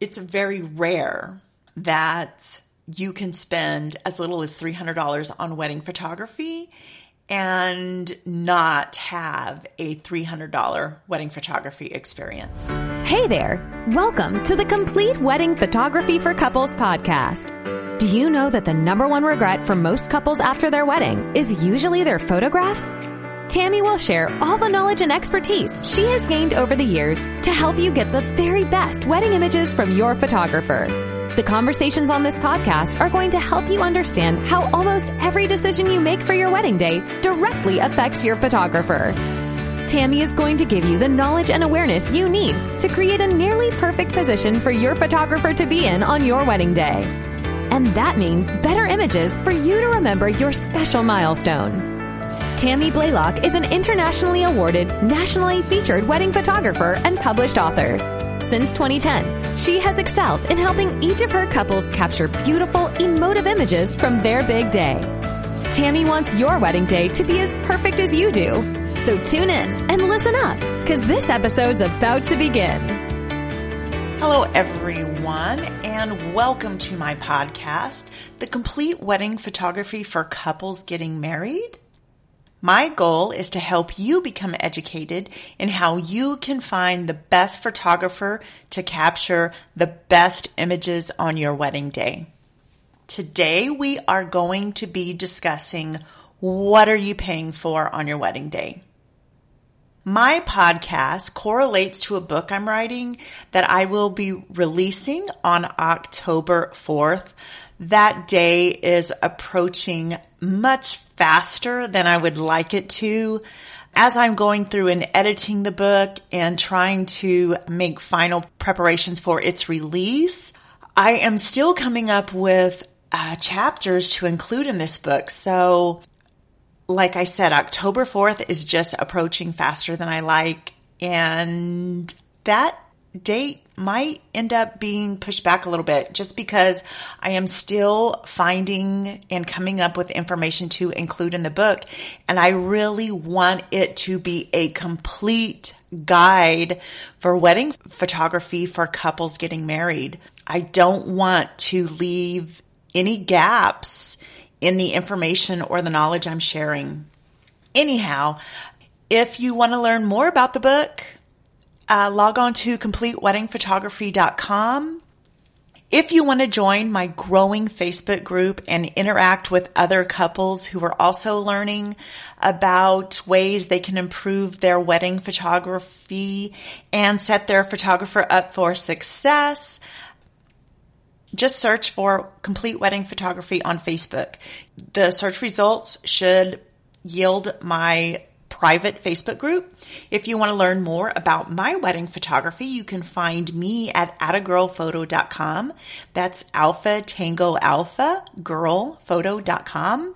it's very rare that you can spend as little as $300 on wedding photography and not have a $300 wedding photography experience. Hey there! Welcome to the Complete Wedding Photography for Couples podcast. Do you know that the number one regret for most couples after their wedding is usually their photographs? Tammy will share all the knowledge and expertise she has gained over the years to help you get the very best wedding images from your photographer. The conversations on this podcast are going to help you understand how almost every decision you make for your wedding day directly affects your photographer. Tammy is going to give you the knowledge and awareness you need to create a nearly perfect position for your photographer to be in on your wedding day. And that means better images for you to remember your special milestone. Tammy Blaylock is an internationally awarded, nationally featured wedding photographer and published author. Since 2010, she has excelled in helping each of her couples capture beautiful, emotive images from their big day. Tammy wants your wedding day to be as perfect as you do. So tune in and listen up, because this episode's about to begin. Hello, everyone, and welcome to my podcast, The Complete Wedding Photography for Couples Getting Married. My goal is to help you become educated in how you can find the best photographer to capture the best images on your wedding day. Today we are going to be discussing what are you paying for on your wedding day? My podcast correlates to a book I'm writing that I will be releasing on October 4th. That day is approaching much faster than I would like it to. As I'm going through and editing the book and trying to make final preparations for its release, I am still coming up with uh, chapters to include in this book. So, like I said, October 4th is just approaching faster than I like. And that date might end up being pushed back a little bit just because I am still finding and coming up with information to include in the book. And I really want it to be a complete guide for wedding photography for couples getting married. I don't want to leave any gaps in the information or the knowledge I'm sharing. Anyhow, if you want to learn more about the book, uh, log on to completeweddingphotography.com. If you want to join my growing Facebook group and interact with other couples who are also learning about ways they can improve their wedding photography and set their photographer up for success, just search for Complete Wedding Photography on Facebook. The search results should yield my private Facebook group. If you want to learn more about my wedding photography, you can find me at attagirlphoto.com. That's alpha tango alpha girlphoto.com.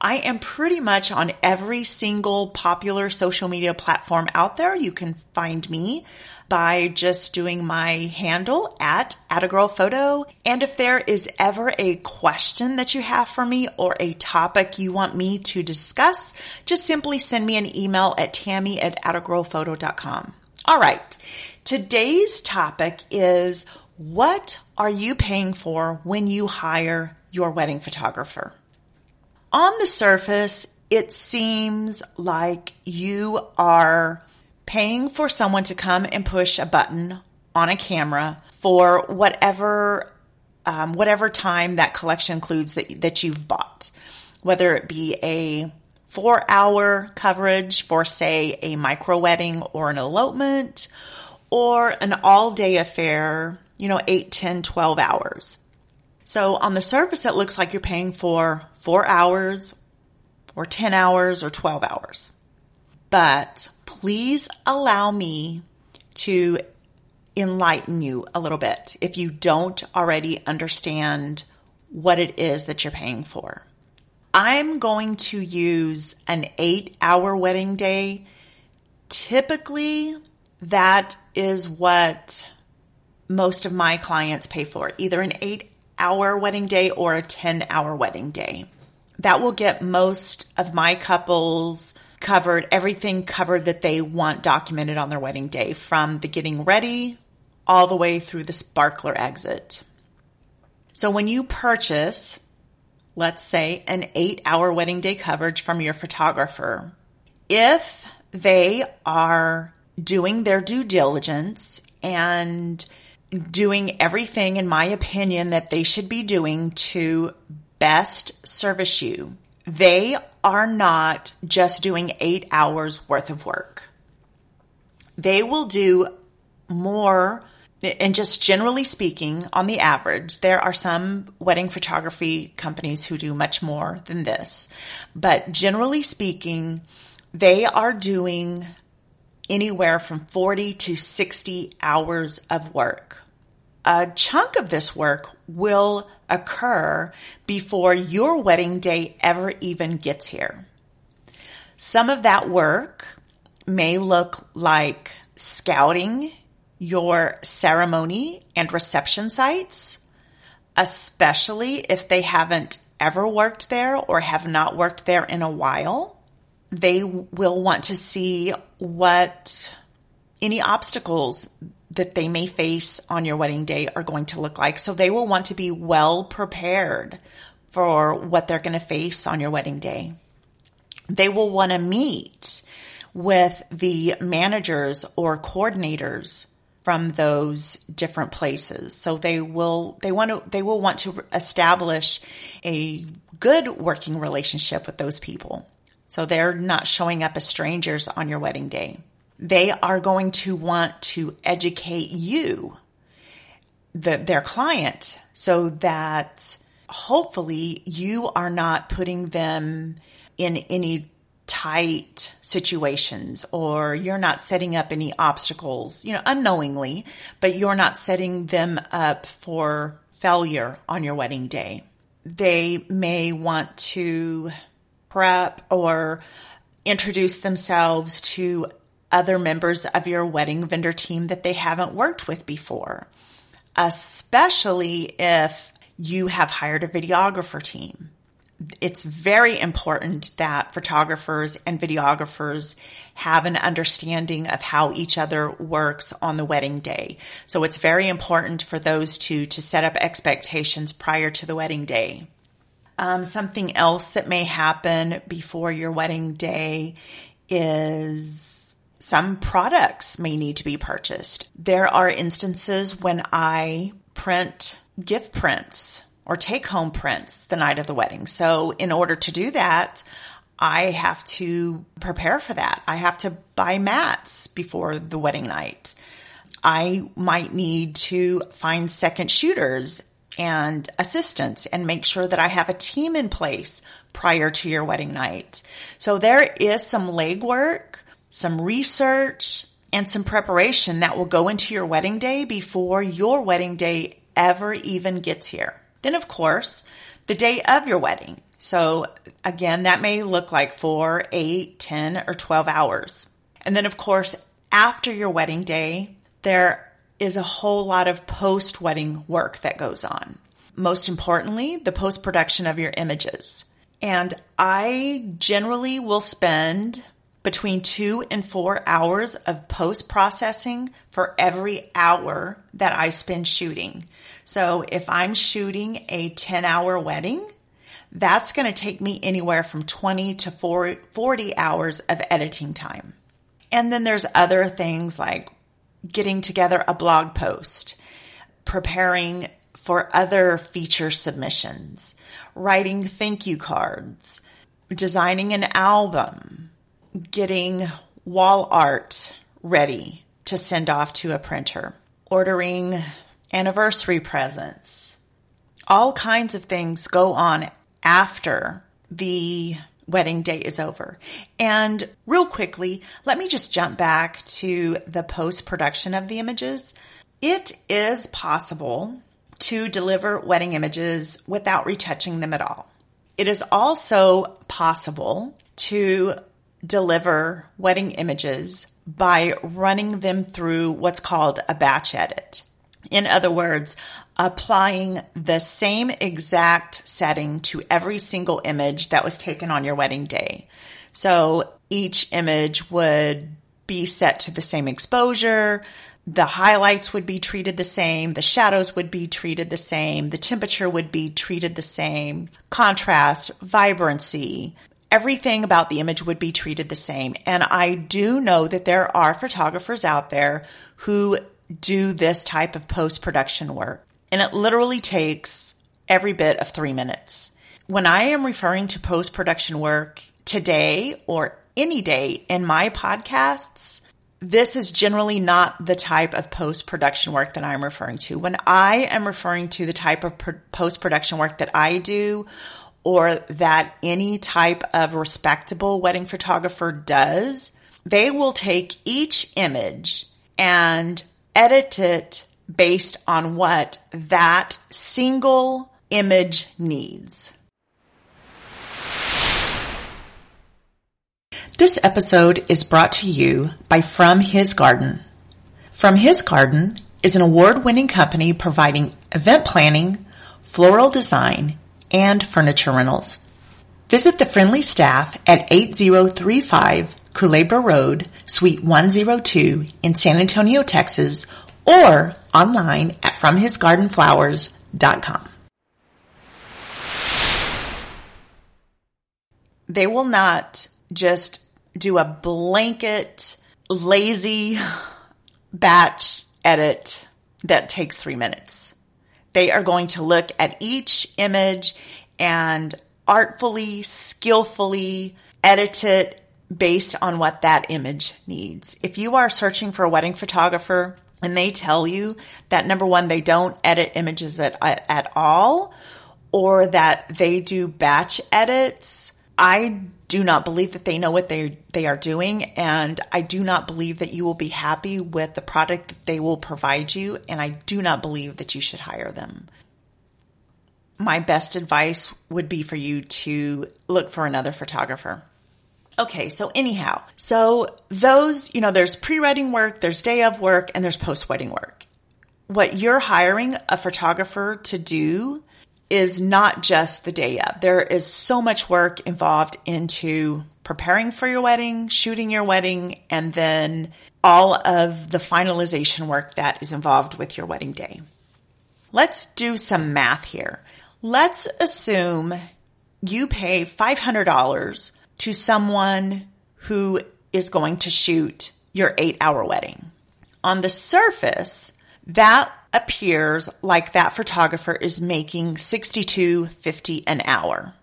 I am pretty much on every single popular social media platform out there. You can find me by just doing my handle at, at a girl photo. And if there is ever a question that you have for me or a topic you want me to discuss, just simply send me an email at tammy at attagirlphoto.com. All right. Today's topic is what are you paying for when you hire your wedding photographer? On the surface, it seems like you are paying for someone to come and push a button on a camera for whatever um, whatever time that collection includes that, that you've bought, whether it be a four hour coverage for say a micro wedding or an elopement or an all day affair, you know, 8, 10, 12 hours. So on the surface, it looks like you're paying for four hours or 10 hours or 12 hours. But please allow me to enlighten you a little bit if you don't already understand what it is that you're paying for. I'm going to use an eight hour wedding day. Typically, that is what most of my clients pay for either an eight hour wedding day or a 10 hour wedding day. That will get most of my couples covered, everything covered that they want documented on their wedding day from the getting ready all the way through the sparkler exit. So when you purchase, let's say, an eight hour wedding day coverage from your photographer, if they are doing their due diligence and doing everything, in my opinion, that they should be doing to best service you, they are not just doing eight hours worth of work. They will do more and just generally speaking, on the average, there are some wedding photography companies who do much more than this. But generally speaking, they are doing anywhere from 40 to 60 hours of work. A chunk of this work will occur before your wedding day ever even gets here. Some of that work may look like scouting your ceremony and reception sites, especially if they haven't ever worked there or have not worked there in a while. They will want to see what any obstacles that they may face on your wedding day are going to look like. So they will want to be well prepared for what they're going to face on your wedding day. They will want to meet with the managers or coordinators from those different places. So they will they want to they will want to establish a good working relationship with those people. So they're not showing up as strangers on your wedding day. They are going to want to educate you, the, their client, so that hopefully you are not putting them in any tight situations or you're not setting up any obstacles, you know, unknowingly, but you're not setting them up for failure on your wedding day. They may want to prep or introduce themselves to other members of your wedding vendor team that they haven't worked with before, especially if you have hired a videographer team it's very important that photographers and videographers have an understanding of how each other works on the wedding day. So it's very important for those two to set up expectations prior to the wedding day. Um, something else that may happen before your wedding day is some products may need to be purchased. There are instances when I print gift prints or take home prints the night of the wedding. So in order to do that, I have to prepare for that. I have to buy mats before the wedding night. I might need to find second shooters and assistants and make sure that I have a team in place prior to your wedding night. So there is some legwork, some research, and some preparation that will go into your wedding day before your wedding day ever even gets here. Then, of course, the day of your wedding. So again, that may look like four, eight, 10, or 12 hours. And then, of course, after your wedding day, there is a whole lot of post wedding work that goes on. Most importantly, the post production of your images. And I generally will spend between two and four hours of post processing for every hour that I spend shooting. So if I'm shooting a 10 hour wedding, that's going to take me anywhere from 20 to 40 hours of editing time. And then there's other things like getting together a blog post, preparing for other feature submissions, writing thank you cards, designing an album, getting wall art ready to send off to a printer, ordering anniversary presents. All kinds of things go on after the wedding day is over. And real quickly, let me just jump back to the post production of the images. It is possible to deliver wedding images without retouching them at all. It is also possible to deliver wedding images by running them through what's called a batch edit. In other words, applying the same exact setting to every single image that was taken on your wedding day. So each image would be set to the same exposure, the highlights would be treated the same, the shadows would be treated the same, the temperature would be treated the same, contrast, vibrancy, everything about the image would be treated the same. And I do know that there are photographers out there who do this type of post production work. And it literally takes every bit of three minutes. When I am referring to post production work today or any day in my podcasts, this is generally not the type of post production work that I'm referring to. When I am referring to the type of post production work that I do, or that any type of respectable wedding photographer does, they will take each image and edit it based on what that single image needs. This episode is brought to you by From His Garden. From His Garden is an award winning company providing event planning, floral design, and furniture rentals. Visit the friendly staff at 8035 Culebra Road, Suite 102 in San Antonio, Texas, or online at FromHisGardenFlowers.com. They will not just do a blanket, lazy batch edit that takes three minutes. They are going to look at each image and artfully, skillfully edit it based on what that image needs. If you are searching for a wedding photographer and they tell you that number one, they don't edit images at, at, all, or that they do batch edits, I do not believe that they know what they they are doing and I do not believe that you will be happy with the product that they will provide you and I do not believe that you should hire them. My best advice would be for you to look for another photographer. Okay, so anyhow, so those, you know, there's pre-wedding work, there's day of work, and there's post-wedding work. What you're hiring a photographer to do is not just the day of. There is so much work involved into preparing for your wedding, shooting your wedding, and then all of the finalization work that is involved with your wedding day. Let's do some math here. Let's assume you pay $500 to someone who is going to shoot your eight hour wedding. On the surface, that appears like that photographer is making 62.50 an hour.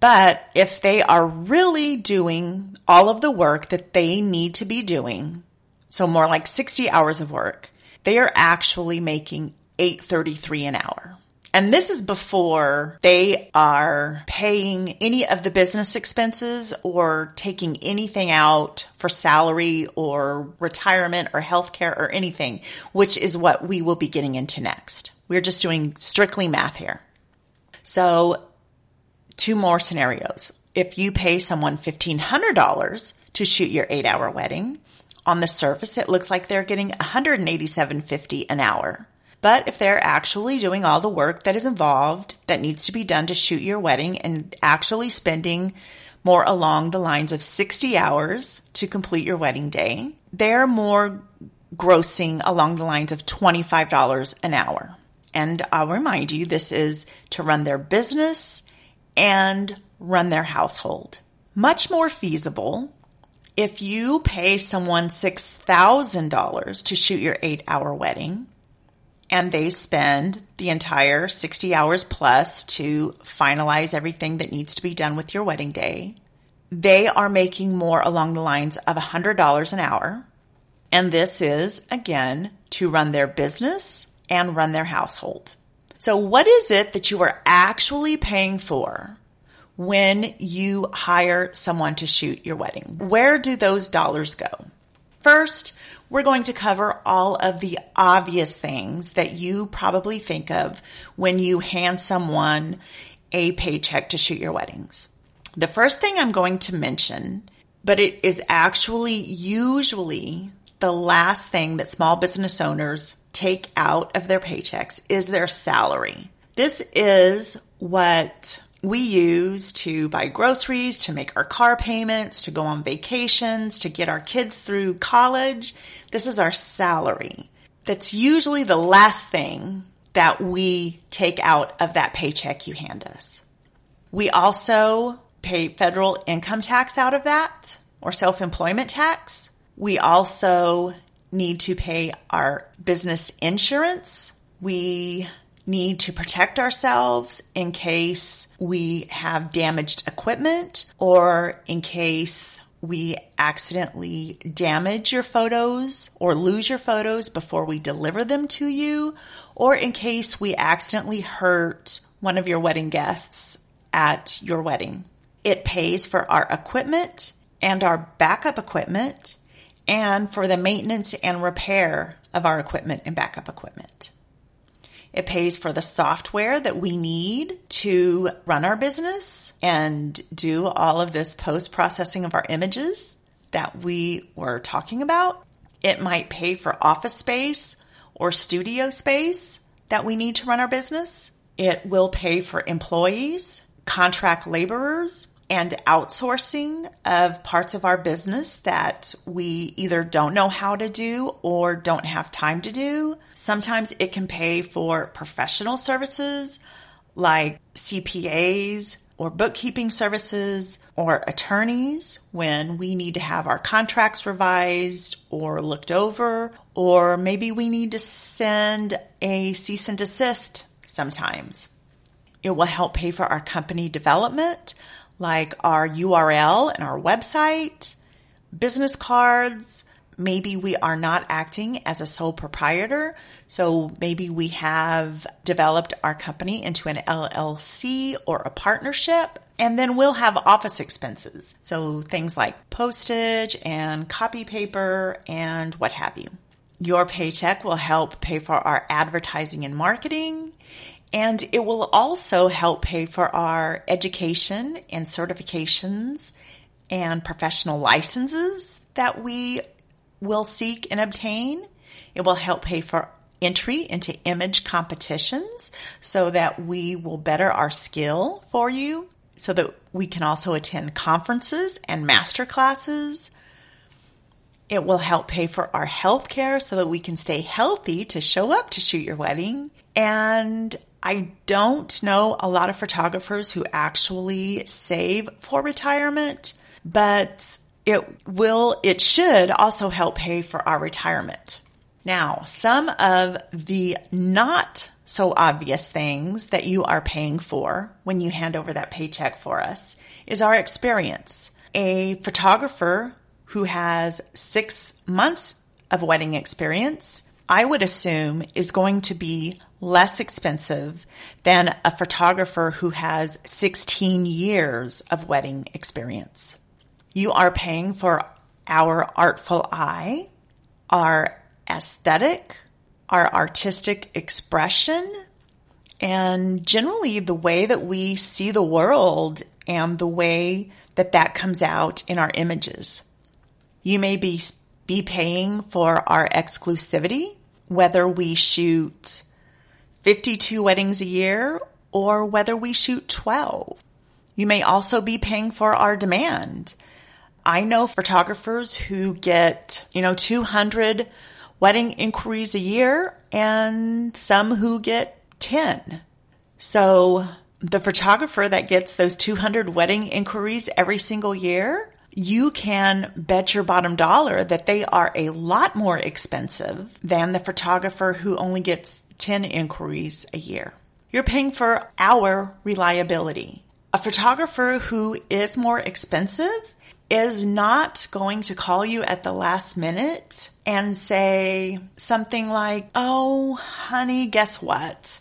But if they are really doing all of the work that they need to be doing, so more like 60 hours of work, they are actually making 833 an hour. And this is before they are paying any of the business expenses or taking anything out for salary or retirement or healthcare or anything, which is what we will be getting into next. We're just doing strictly math here. So two more scenarios. If you pay someone $1,500 to shoot your eight hour wedding, on the surface, it looks like they're getting $187.50 an hour. But if they're actually doing all the work that is involved that needs to be done to shoot your wedding and actually spending more along the lines of 60 hours to complete your wedding day, they're more grossing along the lines of $25 an hour. And I'll remind you, this is to run their business and run their household. Much more feasible if you pay someone $6,000 to shoot your eight hour wedding and they spend the entire 60 hours plus to finalize everything that needs to be done with your wedding day. They are making more along the lines of $100 an hour. And this is, again, to run their business and run their household. So, what is it that you are actually paying for when you hire someone to shoot your wedding? Where do those dollars go? First, we're going to cover all of the obvious things that you probably think of when you hand someone a paycheck to shoot your weddings. The first thing I'm going to mention, but it is actually usually the last thing that small business owners take out of their paychecks is their salary. This is what we use to buy groceries, to make our car payments, to go on vacations, to get our kids through college. This is our salary. that's usually the last thing that we take out of that paycheck you hand us. We also pay federal income tax out of that or self employment tax. We also need to pay our business insurance. We need to protect ourselves in case we have damaged equipment or in case we accidentally damage your photos or lose your photos before we deliver them to you, or in case we accidentally hurt one of your wedding guests at your wedding. It pays for our equipment and our backup equipment and for the maintenance and repair of our equipment and backup equipment. It pays for the software that we need to run our business and do all of this post processing of our images that we were talking about. It might pay for office space or studio space that we need to run our business. It will pay for employees, contract laborers, and outsourcing of parts of our business that we either don't know how to do or don't have time to do. Sometimes it can pay for professional services like CPAs or bookkeeping services or attorneys when we need to have our contracts revised or looked over, or maybe we need to send a cease and desist sometimes. It will help pay for our company development like our URL and our website, business cards. Maybe we are not acting as a sole proprietor. So maybe we have developed our company into an LLC or a partnership. And then we'll have office expenses. So things like postage and copy paper and what have you. Your paycheck will help pay for our advertising and marketing. And it will also help pay for our education and certifications and professional licenses that we will seek and obtain. It will help pay for entry into image competitions so that we will better our skill for you so that we can also attend conferences and master classes. It will help pay for our health care so that we can stay healthy to show up to shoot your wedding. And I don't know a lot of photographers who actually save for retirement, but it will, it should also help pay for our retirement. Now, some of the not so obvious things that you are paying for when you hand over that paycheck for us is our experience. A photographer who has six months of wedding experience, I would assume is going to be less expensive than a photographer who has 16 years of wedding experience. You are paying for our artful eye, our aesthetic, our artistic expression, and generally the way that we see the world and the way that that comes out in our images. You may be, be paying for our exclusivity, whether we shoot 52 weddings a year or whether we shoot 12. You may also be paying for our demand. I know photographers who get, you know, 200 wedding inquiries a year and some who get 10. So the photographer that gets those 200 wedding inquiries every single year, you can bet your bottom dollar that they are a lot more expensive than the photographer who only gets 10 inquiries a year. You're paying for our reliability. A photographer who is more expensive is not going to call you at the last minute and say something like, Oh, honey, guess what?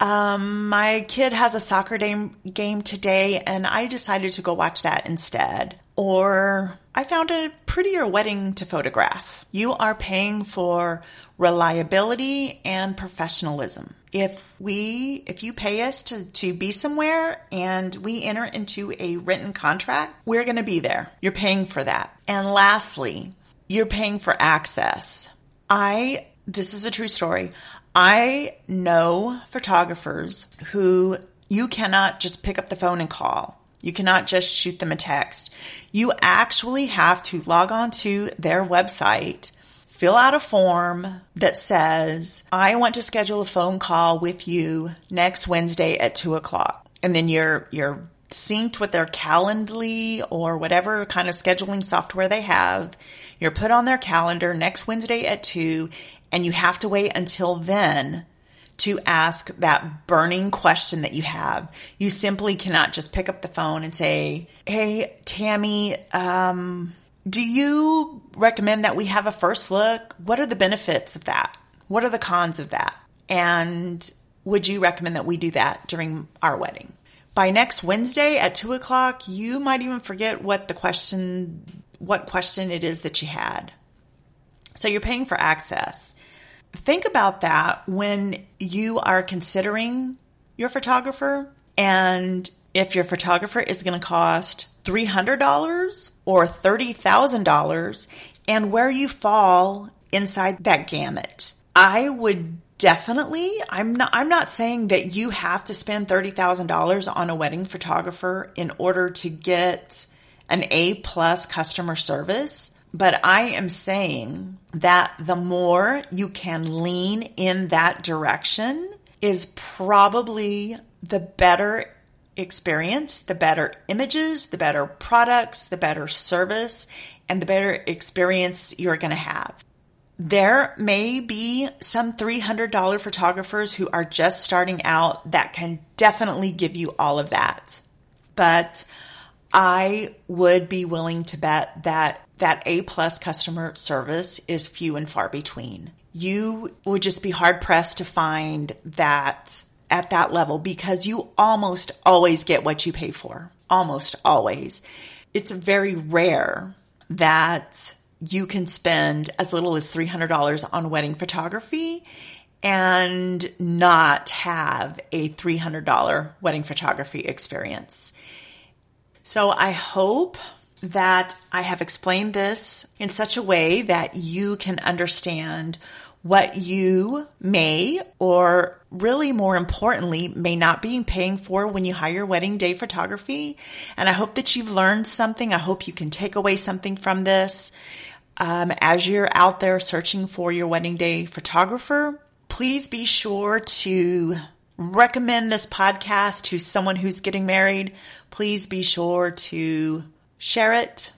Um, my kid has a soccer game, game today and I decided to go watch that instead. Or I found a prettier wedding to photograph. You are paying for reliability and professionalism. If we, if you pay us to, to be somewhere and we enter into a written contract, we're going to be there. You're paying for that. And lastly, you're paying for access. I, this is a true story. I know photographers who you cannot just pick up the phone and call. You cannot just shoot them a text. You actually have to log on to their website, fill out a form that says, I want to schedule a phone call with you next Wednesday at two o'clock. And then you're, you're synced with their Calendly or whatever kind of scheduling software they have. You're put on their calendar next Wednesday at two and you have to wait until then to ask that burning question that you have. You simply cannot just pick up the phone and say, Hey, Tammy, um, do you recommend that we have a first look? What are the benefits of that? What are the cons of that? And would you recommend that we do that during our wedding? By next Wednesday at two o'clock, you might even forget what the question, what question it is that you had. So you're paying for access. Think about that when you are considering your photographer and if your photographer is going to cost $300 or $30,000 and where you fall inside that gamut. I would definitely I'm not I'm not saying that you have to spend $30,000 on a wedding photographer in order to get an A plus customer service, but I am saying that the more you can lean in that direction is probably the better experience, the better images, the better products, the better service, and the better experience you're going to have. There may be some $300 photographers who are just starting out that can definitely give you all of that. But I would be willing to bet that that A plus customer service is few and far between. You would just be hard pressed to find that at that level because you almost always get what you pay for. Almost always. It's very rare that you can spend as little as $300 on wedding photography and not have a $300 wedding photography experience. So I hope that I have explained this in such a way that you can understand what you may, or really more importantly, may not be paying for when you hire wedding day photography. And I hope that you've learned something. I hope you can take away something from this. Um, as you're out there searching for your wedding day photographer, please be sure to recommend this podcast to someone who's getting married. Please be sure to share it.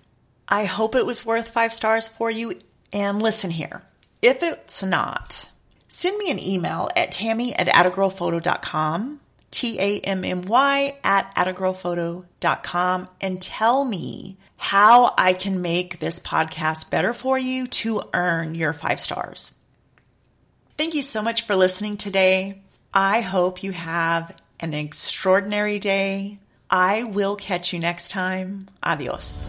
I hope it was worth five stars for you. And listen here. If it's not, send me an email at tammy at attagirlphoto.com, T-A-M-M-Y at attagirlphoto.com and tell me how I can make this podcast better for you to earn your five stars. Thank you so much for listening today. I hope you have an extraordinary day. I will catch you next time. Adios.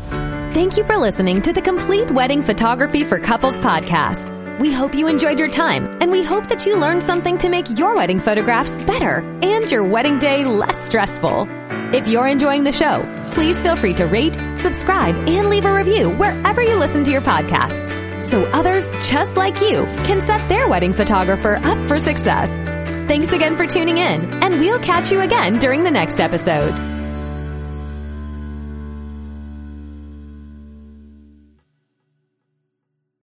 Thank you for listening to the Complete Wedding Photography for Couples podcast. We hope you enjoyed your time, and we hope that you learned something to make your wedding photographs better and your wedding day less stressful. If you're enjoying the show, please feel free to rate, subscribe, and leave a review wherever you listen to your podcasts so others just like you can set their wedding photographer up for success. Thanks again for tuning in, and we'll catch you again during the next episode.